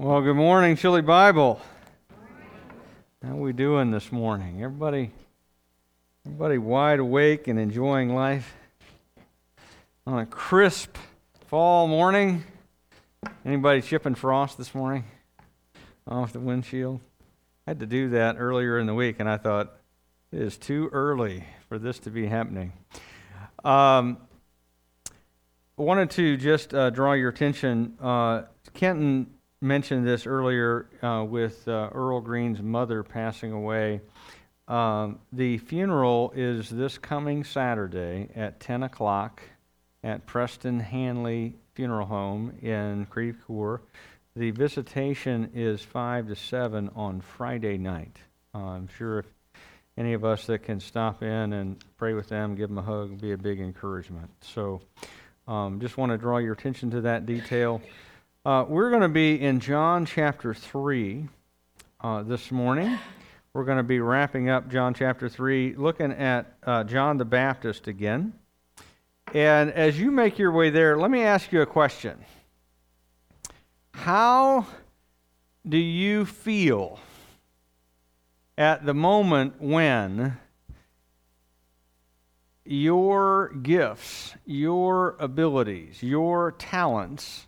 Well, good morning, Chili Bible. How we doing this morning? Everybody, everybody wide awake and enjoying life on a crisp fall morning. Anybody chipping frost this morning off the windshield? I had to do that earlier in the week, and I thought it is too early for this to be happening. Um, I wanted to just uh, draw your attention. Uh, Kenton mentioned this earlier uh, with uh, Earl Green's mother passing away. Um, the funeral is this coming Saturday at 10 o'clock at Preston Hanley Funeral Home in Creve Coeur. The visitation is 5 to 7 on Friday night. Uh, I'm sure if any of us that can stop in and pray with them, give them a hug, be a big encouragement. So um, just want to draw your attention to that detail. Uh, we're going to be in John chapter 3 uh, this morning. We're going to be wrapping up John chapter 3, looking at uh, John the Baptist again. And as you make your way there, let me ask you a question. How do you feel at the moment when your gifts, your abilities, your talents,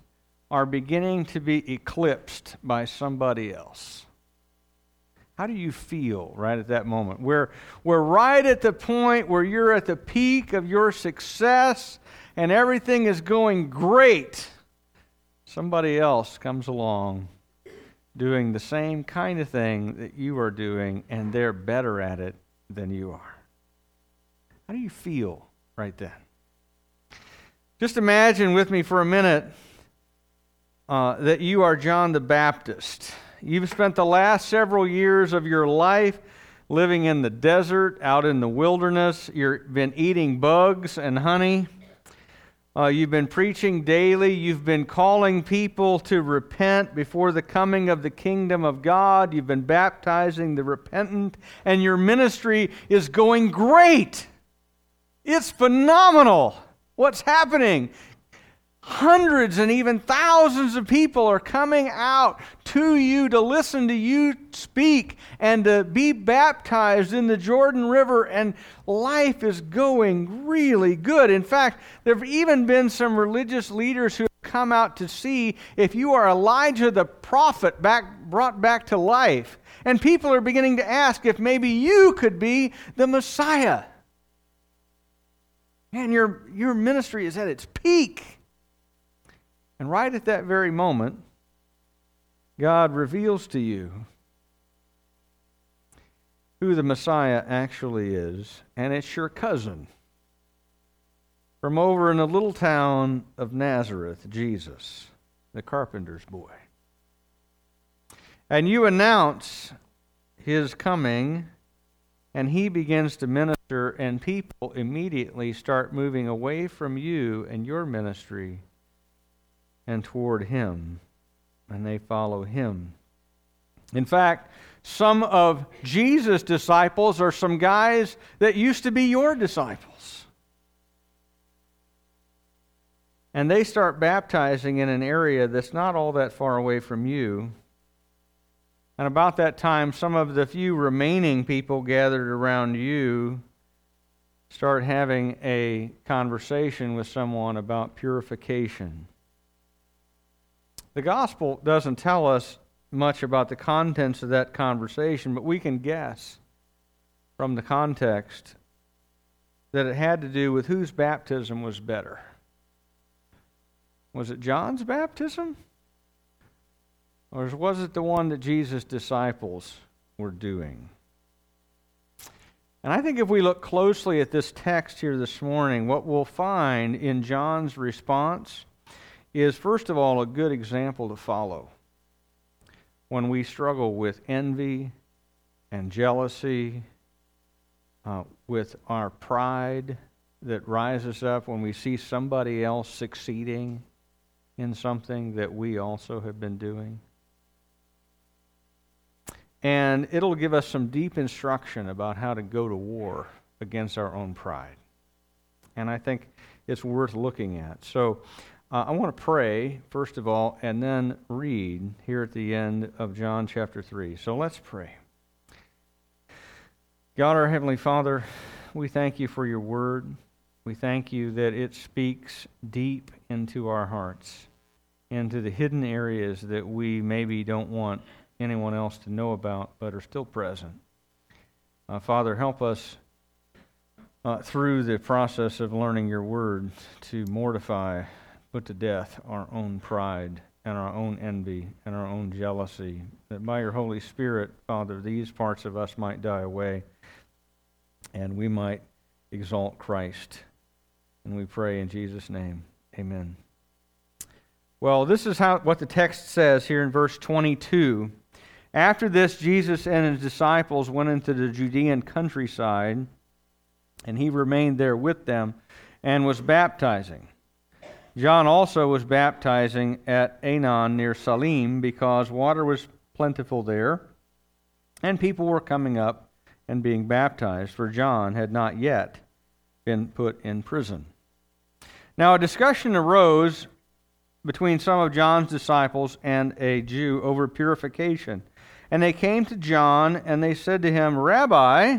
are beginning to be eclipsed by somebody else. How do you feel right at that moment? We're, we're right at the point where you're at the peak of your success and everything is going great. Somebody else comes along doing the same kind of thing that you are doing, and they're better at it than you are. How do you feel right then? Just imagine with me for a minute uh, that you are John the Baptist. You've spent the last several years of your life living in the desert, out in the wilderness. You've been eating bugs and honey. Uh, you've been preaching daily. You've been calling people to repent before the coming of the kingdom of God. You've been baptizing the repentant, and your ministry is going great. It's phenomenal. What's happening? Hundreds and even thousands of people are coming out to you to listen to you speak and to be baptized in the Jordan River, and life is going really good. In fact, there have even been some religious leaders who have come out to see if you are Elijah the prophet back, brought back to life. And people are beginning to ask if maybe you could be the Messiah. Man, your, your ministry is at its peak. And right at that very moment, God reveals to you who the Messiah actually is, and it's your cousin from over in the little town of Nazareth, Jesus, the carpenter's boy. And you announce his coming, and he begins to minister, and people immediately start moving away from you and your ministry and toward him, and they follow him. In fact, some of Jesus' disciples are some guys that used to be your disciples. And they start baptizing in an area that's not all that far away from you. And about that time, some of the few remaining people gathered around you start having a conversation with someone about purification. The gospel doesn't tell us much about the contents of that conversation, but we can guess from the context that it had to do with whose baptism was better. Was it John's baptism? Or was it the one that Jesus' disciples were doing? And I think if we look closely at this text here this morning, what we'll find in John's response is, first of all, a good example to follow when we struggle with envy and jealousy, uh, with our pride that rises up when we see somebody else succeeding in something that we also have been doing. And it'll give us some deep instruction about how to go to war against our own pride. And I think it's worth looking at. So, uh, I want to pray, first of all, and then read here at the end of John chapter 3. So let's pray. God, our Heavenly Father, we thank you for your word. We thank you that it speaks deep into our hearts, into the hidden areas that we maybe don't want anyone else to know about, but are still present. Uh, Father, help us uh, through the process of learning your word to mortify, put to death our own pride and our own envy and our own jealousy, that by your Holy Spirit, Father, these parts of us might die away and we might exalt Christ. And we pray in Jesus' name. Amen. Well, this is how what the text says here in verse 22. After this, Jesus and his disciples went into the Judean countryside, and he remained there with them and was baptizing. John also was baptizing at Aenon near Salim because water was plentiful there, and people were coming up and being baptized, for John had not yet been put in prison. Now, a discussion arose between some of John's disciples and a Jew over purification. And they came to John, and they said to him, Rabbi,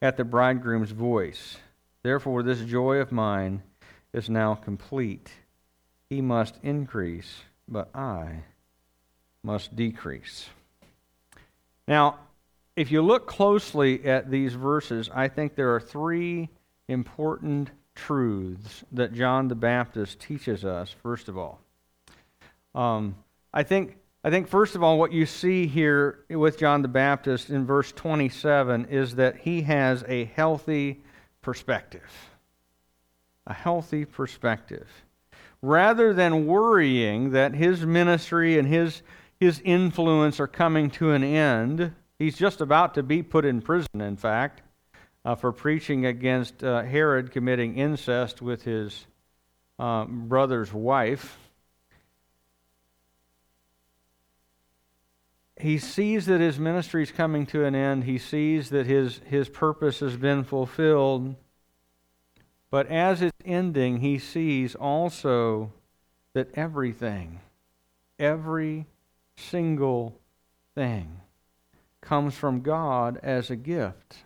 at the bridegroom's voice. Therefore, this joy of mine is now complete. He must increase, but I must decrease. Now, if you look closely at these verses, I think there are three important truths that John the Baptist teaches us, first of all. Um, I think. I think, first of all, what you see here with John the Baptist in verse 27 is that he has a healthy perspective. A healthy perspective. Rather than worrying that his ministry and his, his influence are coming to an end, He's just about to be put in prison, in fact, uh, for preaching against uh, Herod committing incest with his uh, brother's wife. He sees that his ministry is coming to an end. He sees that his, his purpose has been fulfilled. But as it's ending, he sees also that everything, every single thing, comes from God as a gift.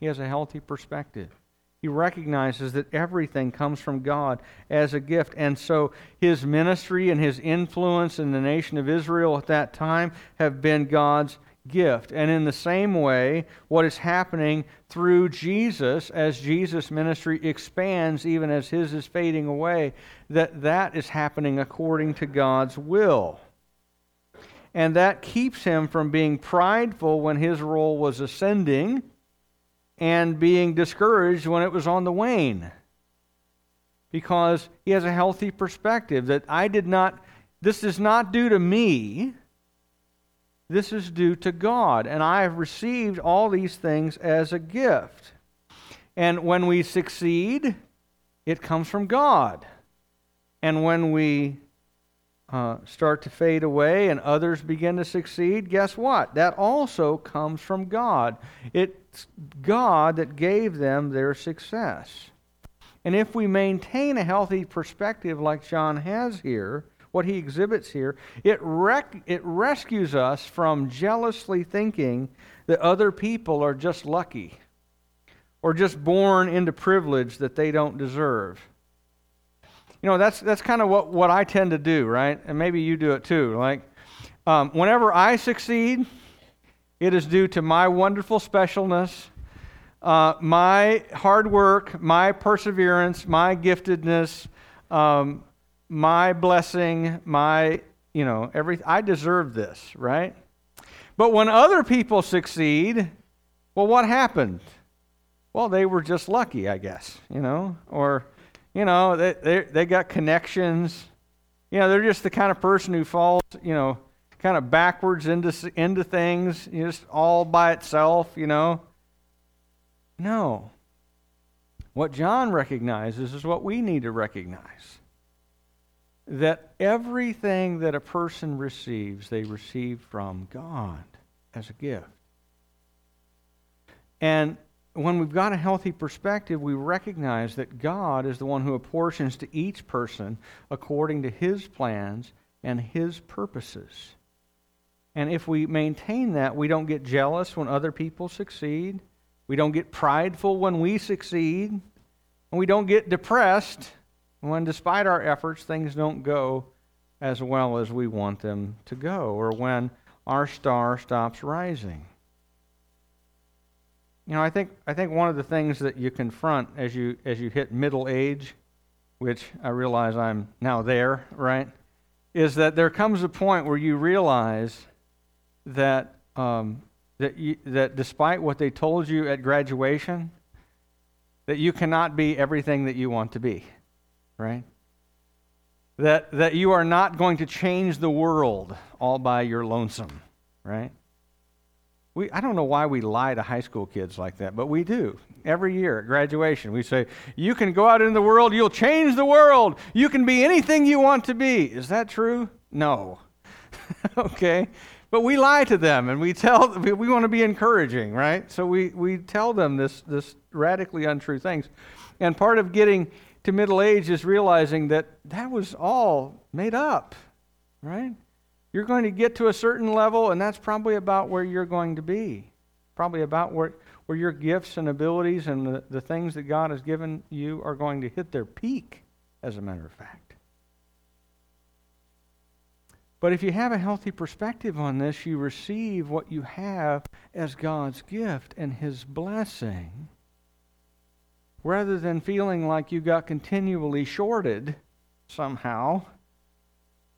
He has a healthy perspective. He recognizes that everything comes from God as a gift. And so his ministry and his influence in the nation of Israel at that time have been God's gift. And in the same way, what is happening through Jesus as Jesus' ministry expands, even as his is fading away, that that is happening according to God's will and that keeps him from being prideful when his role was ascending and being discouraged when it was on the wane. Because he has a healthy perspective that I did not, this is not due to me, this is due to God, and I have received all these things as a gift. And when we succeed, it comes from God. And when we uh, start to fade away and others begin to succeed, guess what? That also comes from God. It's God that gave them their success. And if we maintain a healthy perspective like John has here, what he exhibits here, it, rec- it rescues us from jealously thinking that other people are just lucky or just born into privilege that they don't deserve you know, that's, that's kind of what, what I tend to do, right? And maybe you do it too. Like, um, whenever I succeed, it is due to my wonderful specialness, uh, my hard work, my perseverance, my giftedness, um, my blessing, my, you know, everything. I deserve this, right? But when other people succeed, well, what happened? Well, they were just lucky, I guess, you know, or You know, they, they, they got connections. You know, they're just the kind of person who falls, you know, kind of backwards into, into things, just all by itself, you know. No. What John recognizes is what we need to recognize that everything that a person receives, they receive from God as a gift. And when we've got a healthy perspective, we recognize that God is the one who apportions to each person according to his plans and his purposes. And if we maintain that, we don't get jealous when other people succeed. We don't get prideful when we succeed. And we don't get depressed when, despite our efforts, things don't go as well as we want them to go, or when our star stops rising. You know, I think, I think one of the things that you confront as you, as you hit middle age, which I realize I'm now there, right, is that there comes a point where you realize that, um, that, you, that despite what they told you at graduation, that you cannot be everything that you want to be right? That, that you are not going to change the world all by your lonesome, right? We, I don't know why we lie to high school kids like that, but we do. Every year at graduation, we say, You can go out in the world, you'll change the world, you can be anything you want to be. Is that true? No. okay. But we lie to them and we tell we, want to be encouraging, right? So we, we tell them this, this radically untrue things. And part of getting to middle age is realizing that that was all made up, right? You're going to get to a certain level, and that's probably about where you're going to be. Probably about where, where your gifts and abilities and the, the things that God has given you are going to hit their peak, as a matter of fact. But if you have a healthy perspective on this, you receive what you have as God's gift and His blessing rather than feeling like you got continually shorted somehow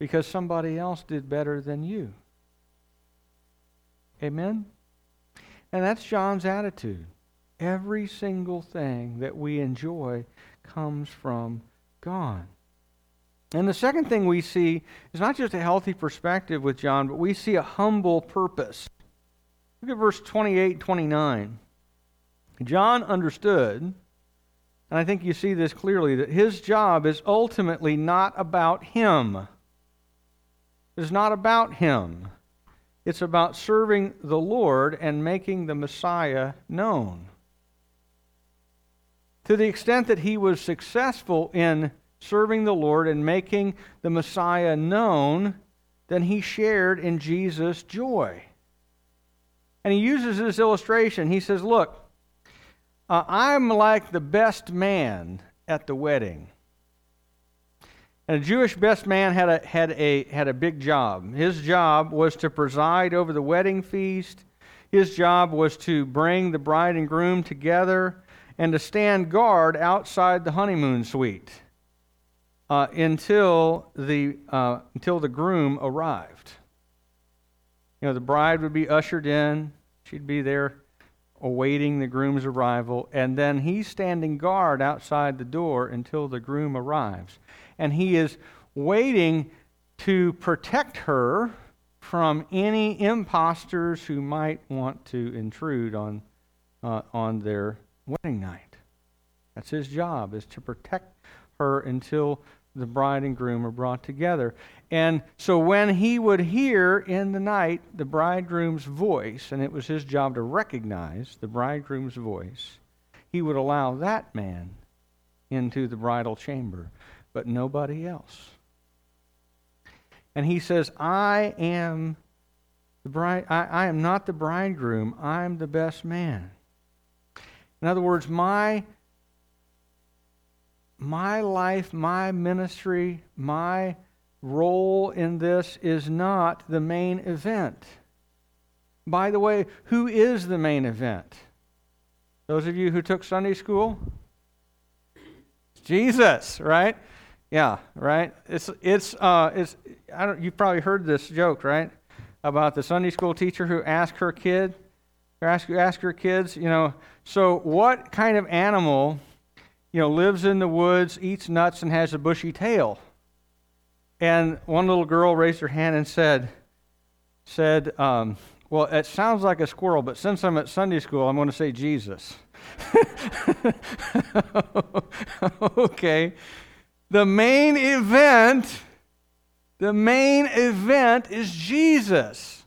because somebody else did better than you. Amen? And that's John's attitude. Every single thing that we enjoy comes from God. And the second thing we see is not just a healthy perspective with John, but we see a humble purpose. Look at verse 28 29. John understood and I think you see this clearly that his job is ultimately not about him. It's not about him. It's about serving the Lord and making the Messiah known. To the extent that he was successful in serving the Lord and making the Messiah known, then he shared in Jesus' joy. And he uses this illustration. He says, Look, uh, I'm like the best man at the wedding. And a Jewish best man had a, had, a, had a big job. His job was to preside over the wedding feast. His job was to bring the bride and groom together and to stand guard outside the honeymoon suite uh, until, the, uh, until the groom arrived. You know, the bride would be ushered in. She'd be there awaiting the groom's arrival, and then he's standing guard outside the door until the groom arrives. And he is waiting to protect her from any impostors who might want to intrude on, uh, on their wedding night. That's his job, is to protect her until the bride and groom are brought together. And so when he would hear in the night the bridegroom's voice, and it was his job to recognize the bridegroom's voice, he would allow that man into the bridal chamber, but nobody else. And he says, I am the bride I, I am not the bridegroom, I'm the best man. In other words, my my life, my ministry, my role in this is not the main event. By the way, who is the main event? Those of you who took Sunday school? Jesus, right? Yeah, right. It's it's uh it's I don't you've probably heard this joke, right? About the Sunday school teacher who asked her kid, or ask ask her kids, you know, so what kind of animal you know, lives in the woods, eats nuts, and has a bushy tail. And one little girl raised her hand and said, said, um, well, it sounds like a squirrel, but since I'm at Sunday school, I'm going to say Jesus. okay. The main event, the main event is Jesus.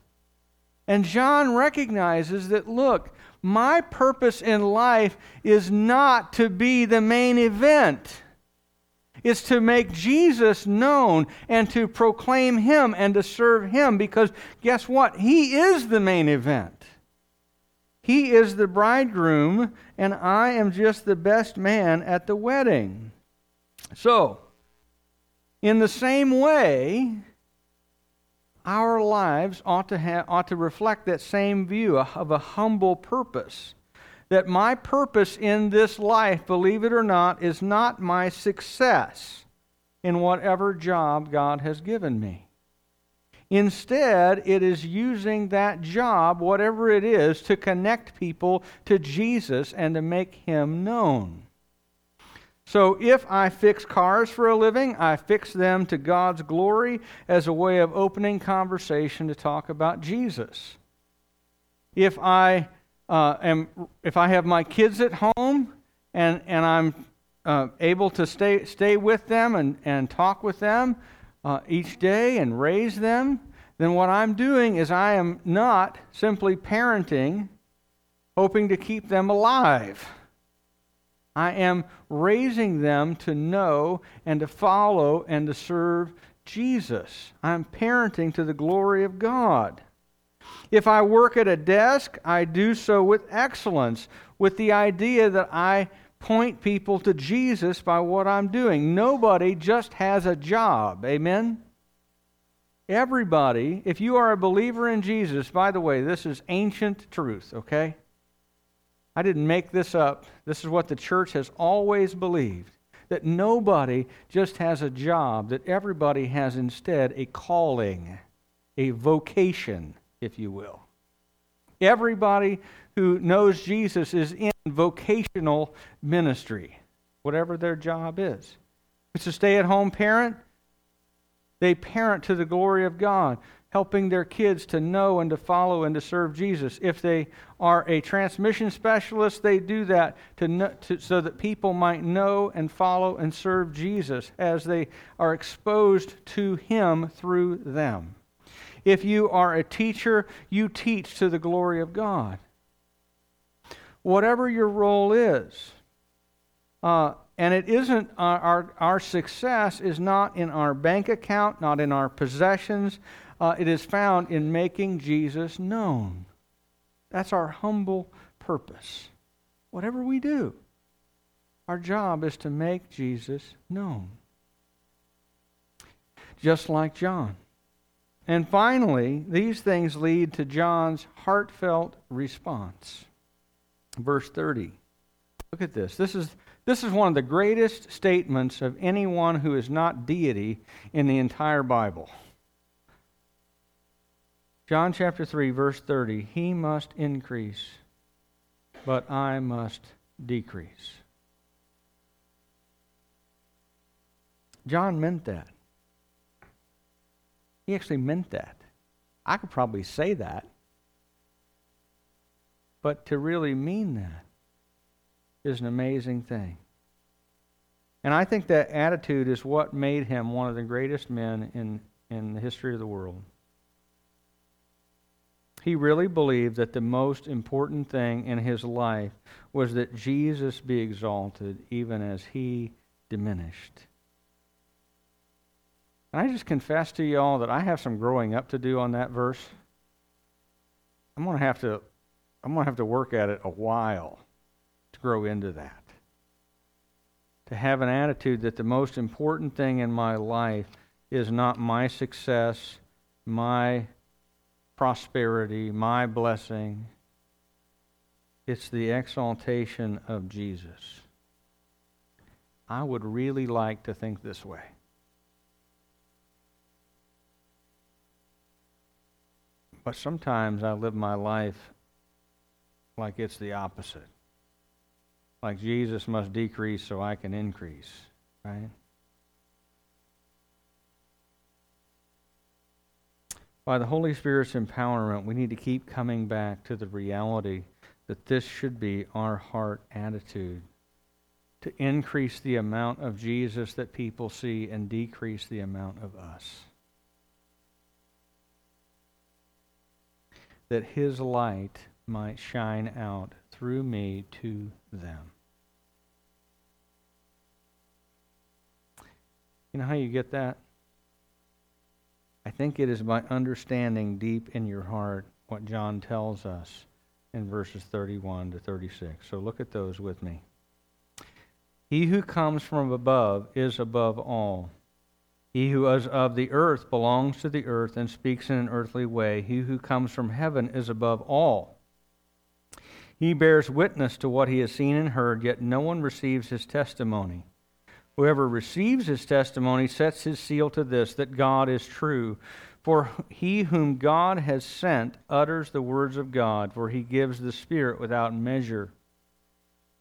And John recognizes that, look, my purpose in life is not to be the main event. It's to make Jesus known and to proclaim Him and to serve Him because guess what? He is the main event. He is the bridegroom, and I am just the best man at the wedding. So, in the same way, our lives ought to, have, ought to reflect that same view of a humble purpose. That my purpose in this life, believe it or not, is not my success in whatever job God has given me. Instead, it is using that job, whatever it is, to connect people to Jesus and to make him known. So if I fix cars for a living, I fix them to God's glory as a way of opening conversation to talk about Jesus. If I uh, am, if I have my kids at home and, and I'm uh, able to stay, stay with them and, and talk with them uh, each day and raise them, then what I'm doing is I am not simply parenting, hoping to keep them alive. I am raising them to know and to follow and to serve Jesus. I'm parenting to the glory of God. If I work at a desk, I do so with excellence, with the idea that I point people to Jesus by what I'm doing. Nobody just has a job. Amen? Everybody, if you are a believer in Jesus, by the way, this is ancient truth, okay? I didn't make this up. This is what the church has always believed that nobody just has a job, that everybody has instead a calling, a vocation, if you will. Everybody who knows Jesus is in vocational ministry, whatever their job is. It's a stay at home parent, they parent to the glory of God helping their kids to know and to follow and to serve Jesus. If they are a transmission specialist, they do that to, to, so that people might know and follow and serve Jesus as they are exposed to Him through them. If you are a teacher, you teach to the glory of God. Whatever your role is, uh, and it isn't our, our, our success is not in our bank account, not in our possessions, uh, it is found in making Jesus known. That's our humble purpose. Whatever we do, our job is to make Jesus known. Just like John. And finally, these things lead to John's heartfelt response. Verse 30. Look at this. This is, this is one of the greatest statements of anyone who is not deity in the entire Bible. John chapter 3, verse 30 He must increase, but I must decrease. John meant that. He actually meant that. I could probably say that. But to really mean that is an amazing thing. And I think that attitude is what made him one of the greatest men in, in the history of the world. He really believed that the most important thing in his life was that Jesus be exalted even as he diminished. And I just confess to you all that I have some growing up to do on that verse. I'm going to have to I'm going to have to work at it a while to grow into that. To have an attitude that the most important thing in my life is not my success, my prosperity, my blessing. It's the exaltation of Jesus. I would really like to think this way. But sometimes I live my life like it's the opposite. like Jesus must decrease so I can increase, right? By the Holy Spirit's empowerment, we need to keep coming back to the reality that this should be our heart attitude to increase the amount of Jesus that people see and decrease the amount of us. That his light might shine out through me to them. You know how you get that? I think it is by understanding deep in your heart what John tells us in verses 31 to 36. So look at those with me. He who comes from above is above all. He who is of the earth belongs to the earth and speaks in an earthly way. He who comes from heaven is above all. He bears witness to what he has seen and heard, yet no one receives his testimony. Whoever receives his testimony sets his seal to this that God is true. For he whom God has sent utters the words of God, for he gives the Spirit without measure.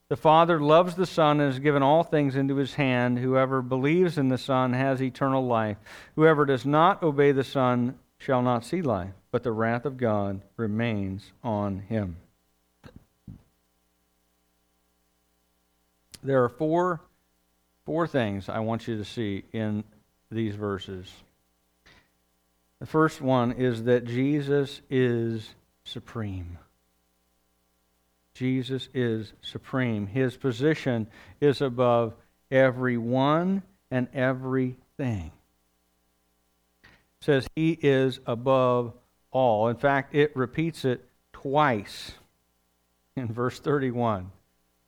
The Father loves the Son and has given all things into his hand. Whoever believes in the Son has eternal life. Whoever does not obey the Son shall not see life, but the wrath of God remains on him. There are four Four things I want you to see in these verses. The first one is that Jesus is supreme. Jesus is supreme. His position is above everyone and everything. It says he is above all. In fact, it repeats it twice in verse 31.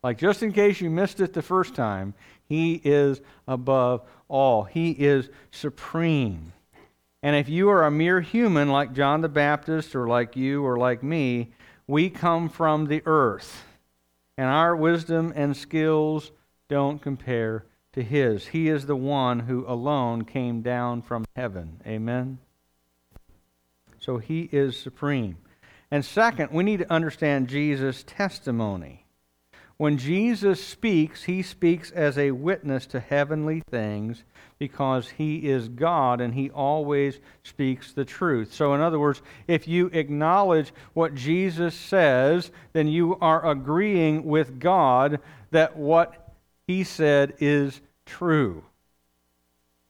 Like, just in case you missed it the first time, he is above all. He is supreme. And if you are a mere human like John the Baptist or like you or like me, we come from the earth. And our wisdom and skills don't compare to his. He is the one who alone came down from heaven. Amen? So he is supreme. And second, we need to understand Jesus' testimony. When Jesus speaks, he speaks as a witness to heavenly things because he is God and he always speaks the truth. So, in other words, if you acknowledge what Jesus says, then you are agreeing with God that what he said is true.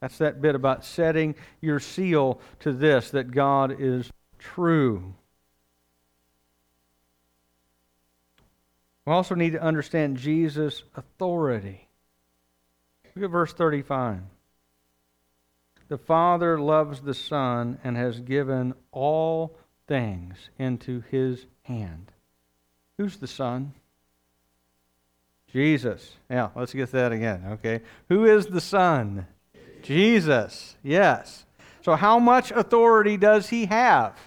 That's that bit about setting your seal to this, that God is true. We also need to understand Jesus' authority. Look at verse 35. The Father loves the Son and has given all things into his hand. Who's the Son? Jesus. Yeah, let's get that again, okay? Who is the Son? Jesus. Yes. So, how much authority does he have?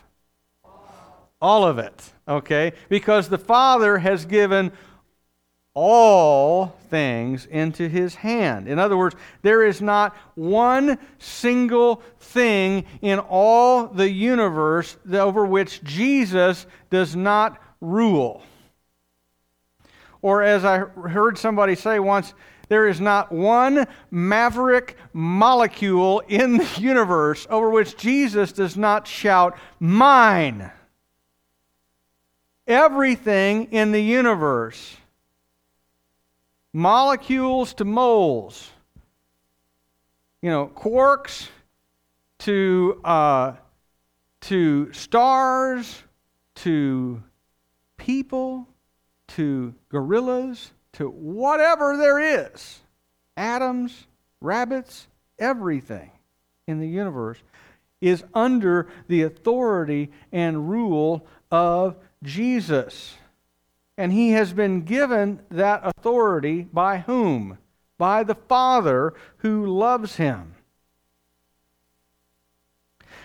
All of it, okay? Because the Father has given all things into his hand. In other words, there is not one single thing in all the universe over which Jesus does not rule. Or, as I heard somebody say once, there is not one maverick molecule in the universe over which Jesus does not shout, Mine everything in the universe. Molecules to moles, you know, quarks to, uh, to stars, to people, to gorillas, to whatever there is. Atoms, rabbits, everything in the universe is under the authority and rule of Jesus. And he has been given that authority by whom? By the Father who loves him.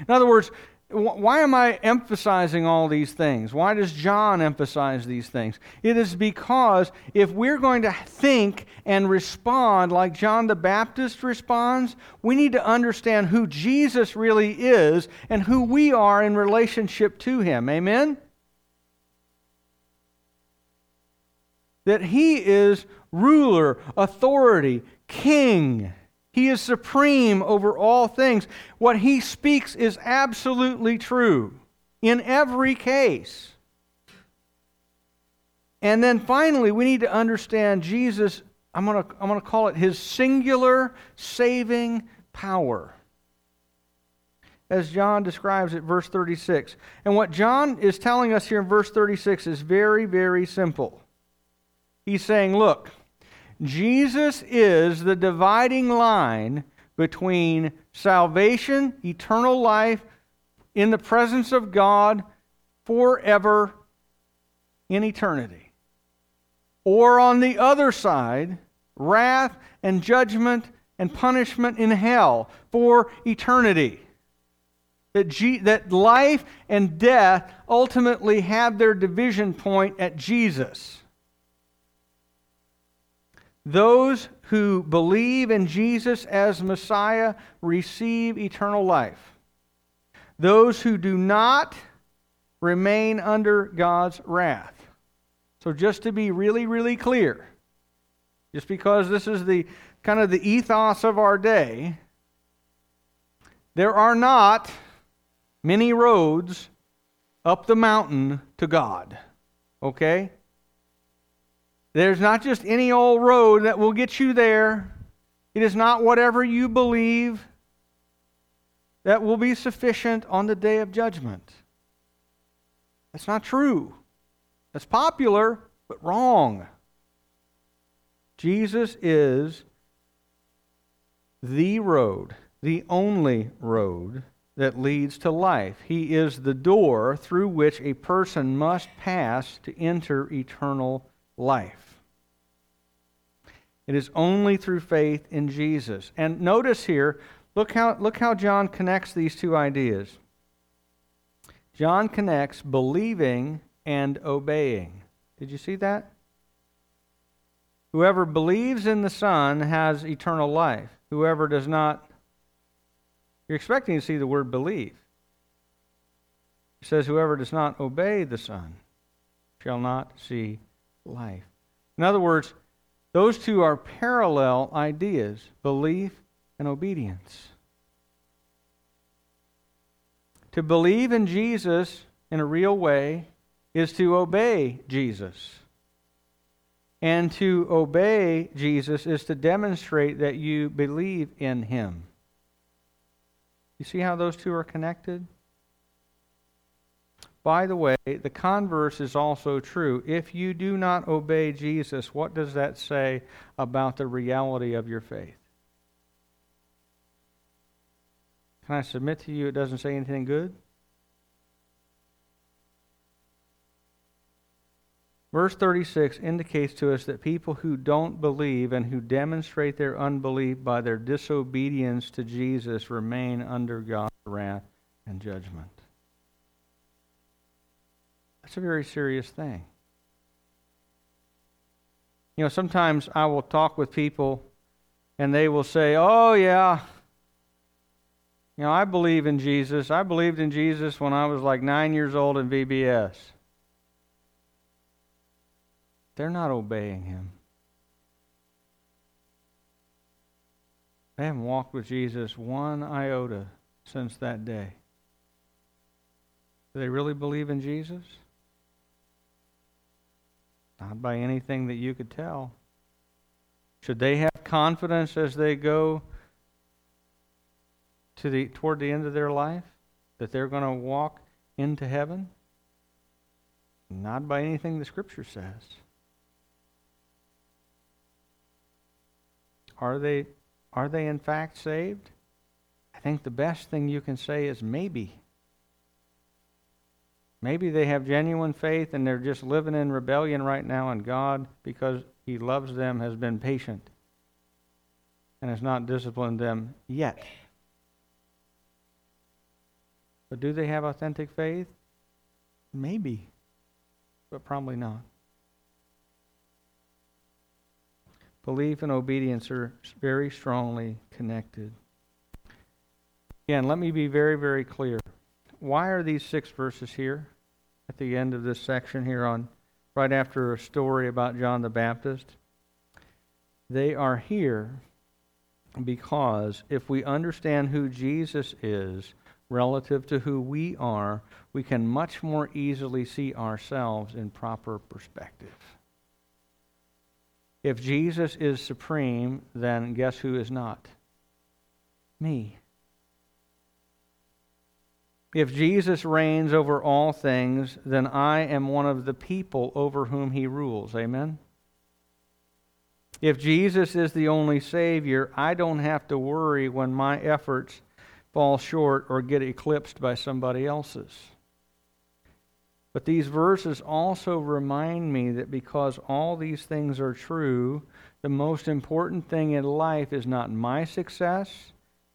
In other words, why am I emphasizing all these things? Why does John emphasize these things? It is because if we're going to think and respond like John the Baptist responds, we need to understand who Jesus really is and who we are in relationship to him. Amen? That he is ruler, authority, king. He is supreme over all things. What he speaks is absolutely true in every case. And then finally, we need to understand Jesus, I'm going to I'm going to call it his singular saving power. As John describes it, verse 36. And what John is telling us here in verse 36 is very, very simple. He's saying, look, Jesus is the dividing line between salvation, eternal life, in the presence of God forever in eternity. Or on the other side, wrath and judgment and punishment in hell for eternity. That, G- that life and death ultimately have their division point at Jesus. Those who believe in Jesus as Messiah receive eternal life. Those who do not remain under God's wrath. So, just to be really, really clear, just because this is the kind of the ethos of our day, there are not many roads up the mountain to God. Okay? There's not just any old road that will get you there. It is not whatever you believe that will be sufficient on the day of judgment. That's not true. That's popular, but wrong. Jesus is the road, the only road that leads to life. He is the door through which a person must pass to enter eternal life. It is only through faith in Jesus. And notice here, look how, look how John connects these two ideas. John connects believing and obeying. Did you see that? Whoever believes in the Son has eternal life. Whoever does not, you're expecting to see the word believe. It says, Whoever does not obey the Son shall not see life. In other words, those two are parallel ideas belief and obedience. To believe in Jesus in a real way is to obey Jesus. And to obey Jesus is to demonstrate that you believe in him. You see how those two are connected? By the way, the converse is also true. If you do not obey Jesus, what does that say about the reality of your faith? Can I submit to you it doesn't say anything good? Verse 36 indicates to us that people who don't believe and who demonstrate their unbelief by their disobedience to Jesus remain under God's wrath and judgment. That's a very serious thing. You know, sometimes I will talk with people and they will say, Oh, yeah, you know, I believe in Jesus. I believed in Jesus when I was like nine years old in VBS. They're not obeying him. They haven't walked with Jesus one iota since that day. Do they really believe in Jesus? Not by anything that you could tell. Should they have confidence as they go to the toward the end of their life that they're going to walk into heaven? Not by anything the scripture says. Are they are they in fact saved? I think the best thing you can say is maybe. Maybe they have genuine faith and they're just living in rebellion right now, and God, because He loves them, has been patient and has not disciplined them yet. But do they have authentic faith? Maybe, but probably not. Belief and obedience are very strongly connected. Again, let me be very, very clear. Why are these six verses here at the end of this section here on right after a story about John the Baptist? They are here because if we understand who Jesus is relative to who we are, we can much more easily see ourselves in proper perspective. If Jesus is supreme, then guess who is not? Me. If Jesus reigns over all things, then I am one of the people over whom he rules. Amen? If Jesus is the only Savior, I don't have to worry when my efforts fall short or get eclipsed by somebody else's. But these verses also remind me that because all these things are true, the most important thing in life is not my success,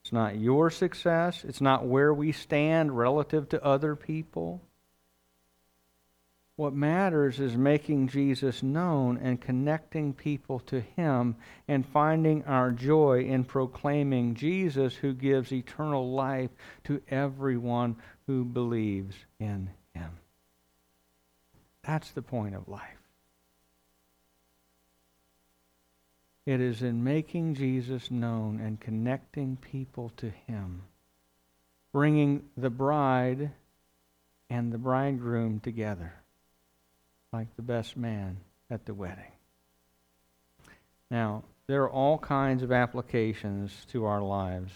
it's not your success, it's not where we stand relative to other people. What matters is making Jesus known and connecting people to Him and finding our joy in proclaiming Jesus who gives eternal life to everyone who believes in Him. That's the point of life. It is in making Jesus known and connecting people to Him, bringing the bride and the bridegroom together like the best man at the wedding. Now, there are all kinds of applications to our lives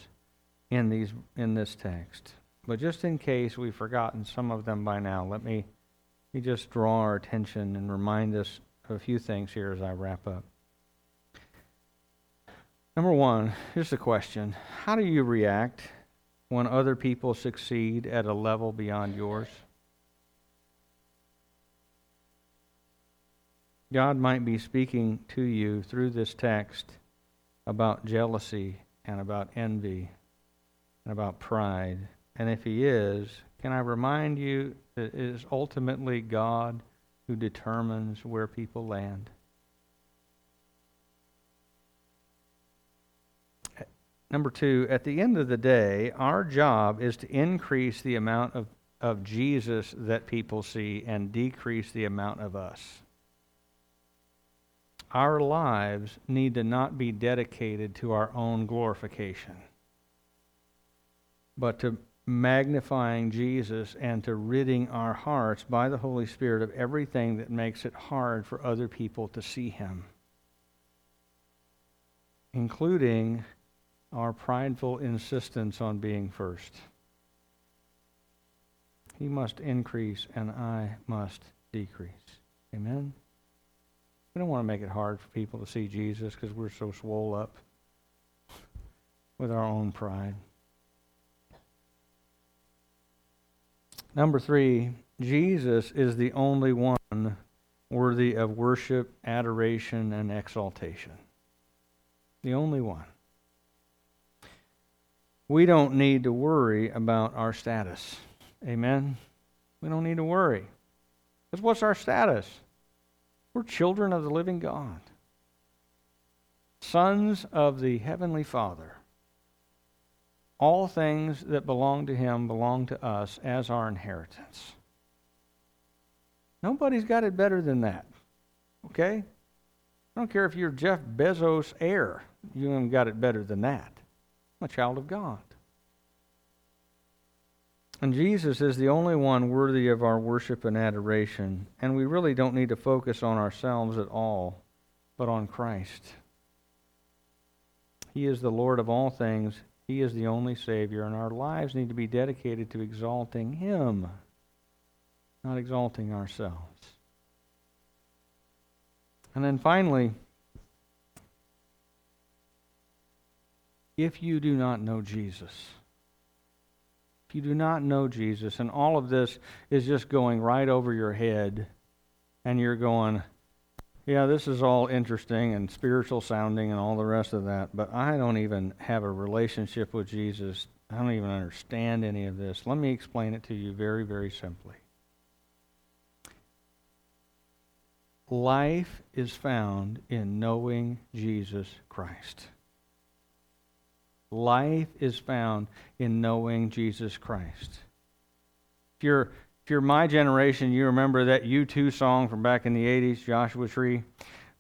in these in this text. But just in case we've forgotten some of them by now, let me, let me just draw our attention and remind us of a few things here as I wrap up. Number one, here's the question How do you react when other people succeed at a level beyond yours? God might be speaking to you through this text about jealousy and about envy and about pride. And if He is, can I remind you that it is ultimately God who determines where people land? Number two, at the end of the day, our job is to increase the amount of, of Jesus that people see and decrease the amount of us. Our lives need to not be dedicated to our own glorification, but to magnifying Jesus and to ridding our hearts by the Holy Spirit of everything that makes it hard for other people to see Him, including our prideful insistence on being first. He must increase and I must decrease. Amen. We don't want to make it hard for people to see Jesus because we're so swole up with our own pride. Number three, Jesus is the only one worthy of worship, adoration, and exaltation. The only one. We don't need to worry about our status. Amen? We don't need to worry. Because what's our status? We're children of the living God, sons of the Heavenly Father. All things that belong to Him belong to us as our inheritance. Nobody's got it better than that. Okay? I don't care if you're Jeff Bezos' heir, you haven't got it better than that. I'm a child of God. And Jesus is the only one worthy of our worship and adoration. And we really don't need to focus on ourselves at all, but on Christ. He is the Lord of all things. He is the only Savior. And our lives need to be dedicated to exalting Him, not exalting ourselves. And then finally, if you do not know Jesus, if you do not know Jesus, and all of this is just going right over your head, and you're going, yeah, this is all interesting and spiritual sounding and all the rest of that, but I don't even have a relationship with Jesus. I don't even understand any of this. Let me explain it to you very, very simply. Life is found in knowing Jesus Christ. Life is found in knowing Jesus Christ. If you're, if you're my generation, you remember that U2 song from back in the 80s, Joshua Tree.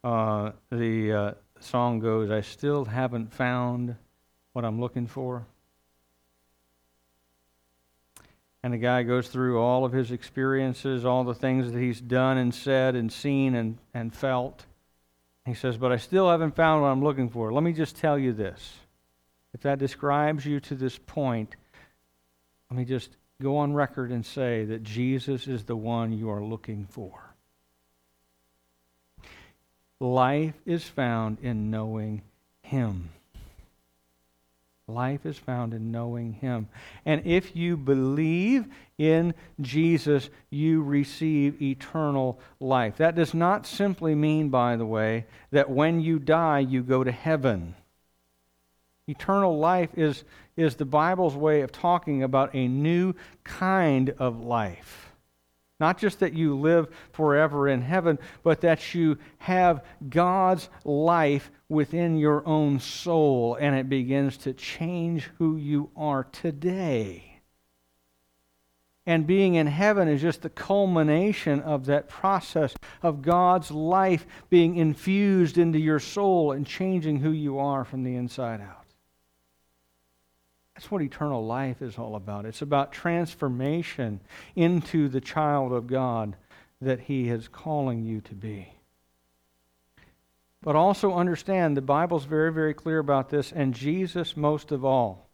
Uh, the uh, song goes, I still haven't found what I'm looking for. And the guy goes through all of his experiences, all the things that he's done and said and seen and, and felt. He says, But I still haven't found what I'm looking for. Let me just tell you this. If that describes you to this point, let me just go on record and say that Jesus is the one you are looking for. Life is found in knowing Him. Life is found in knowing Him. And if you believe in Jesus, you receive eternal life. That does not simply mean, by the way, that when you die, you go to heaven. Eternal life is, is the Bible's way of talking about a new kind of life. Not just that you live forever in heaven, but that you have God's life within your own soul and it begins to change who you are today. And being in heaven is just the culmination of that process of God's life being infused into your soul and changing who you are from the inside out. That's what eternal life is all about. It's about transformation into the child of God that He is calling you to be. But also understand the Bible's very, very clear about this, and Jesus most of all.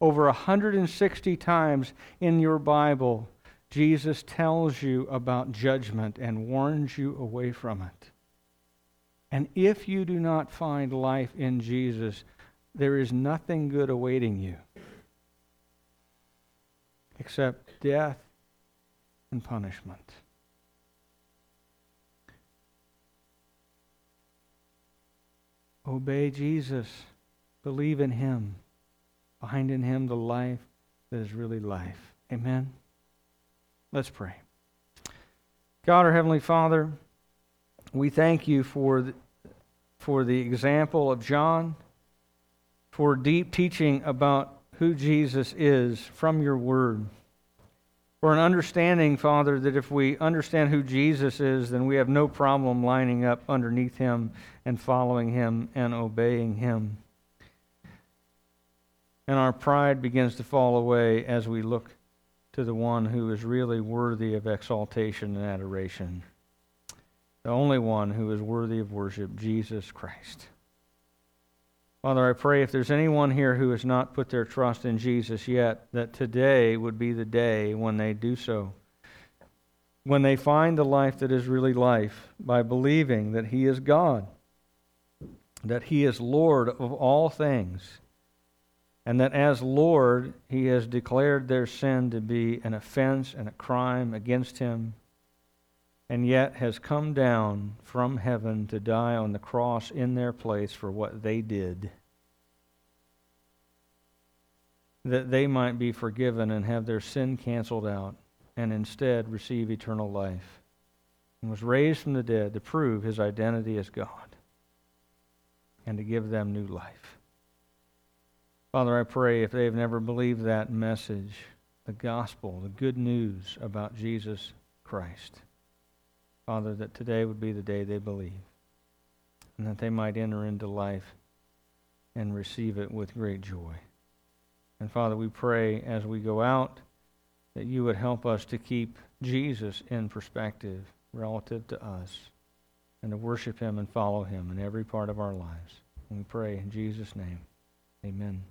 Over 160 times in your Bible, Jesus tells you about judgment and warns you away from it. And if you do not find life in Jesus, there is nothing good awaiting you except death and punishment. Obey Jesus. Believe in Him. Find in Him the life that is really life. Amen. Let's pray. God, our Heavenly Father, we thank you for the, for the example of John, for deep teaching about who Jesus is from your word. For an understanding, Father, that if we understand who Jesus is, then we have no problem lining up underneath him and following him and obeying him. And our pride begins to fall away as we look to the one who is really worthy of exaltation and adoration. The only one who is worthy of worship, Jesus Christ. Father, I pray if there's anyone here who has not put their trust in Jesus yet, that today would be the day when they do so. When they find the life that is really life by believing that He is God, that He is Lord of all things, and that as Lord, He has declared their sin to be an offense and a crime against Him, and yet has come down from heaven to die on the cross in their place for what they did, that they might be forgiven and have their sin canceled out, and instead receive eternal life, and was raised from the dead to prove his identity as God and to give them new life. Father, I pray if they have never believed that message, the gospel, the good news about Jesus Christ, Father, that today would be the day they believe and that they might enter into life and receive it with great joy. And Father, we pray as we go out that you would help us to keep Jesus in perspective relative to us and to worship him and follow him in every part of our lives. And we pray in Jesus' name. Amen.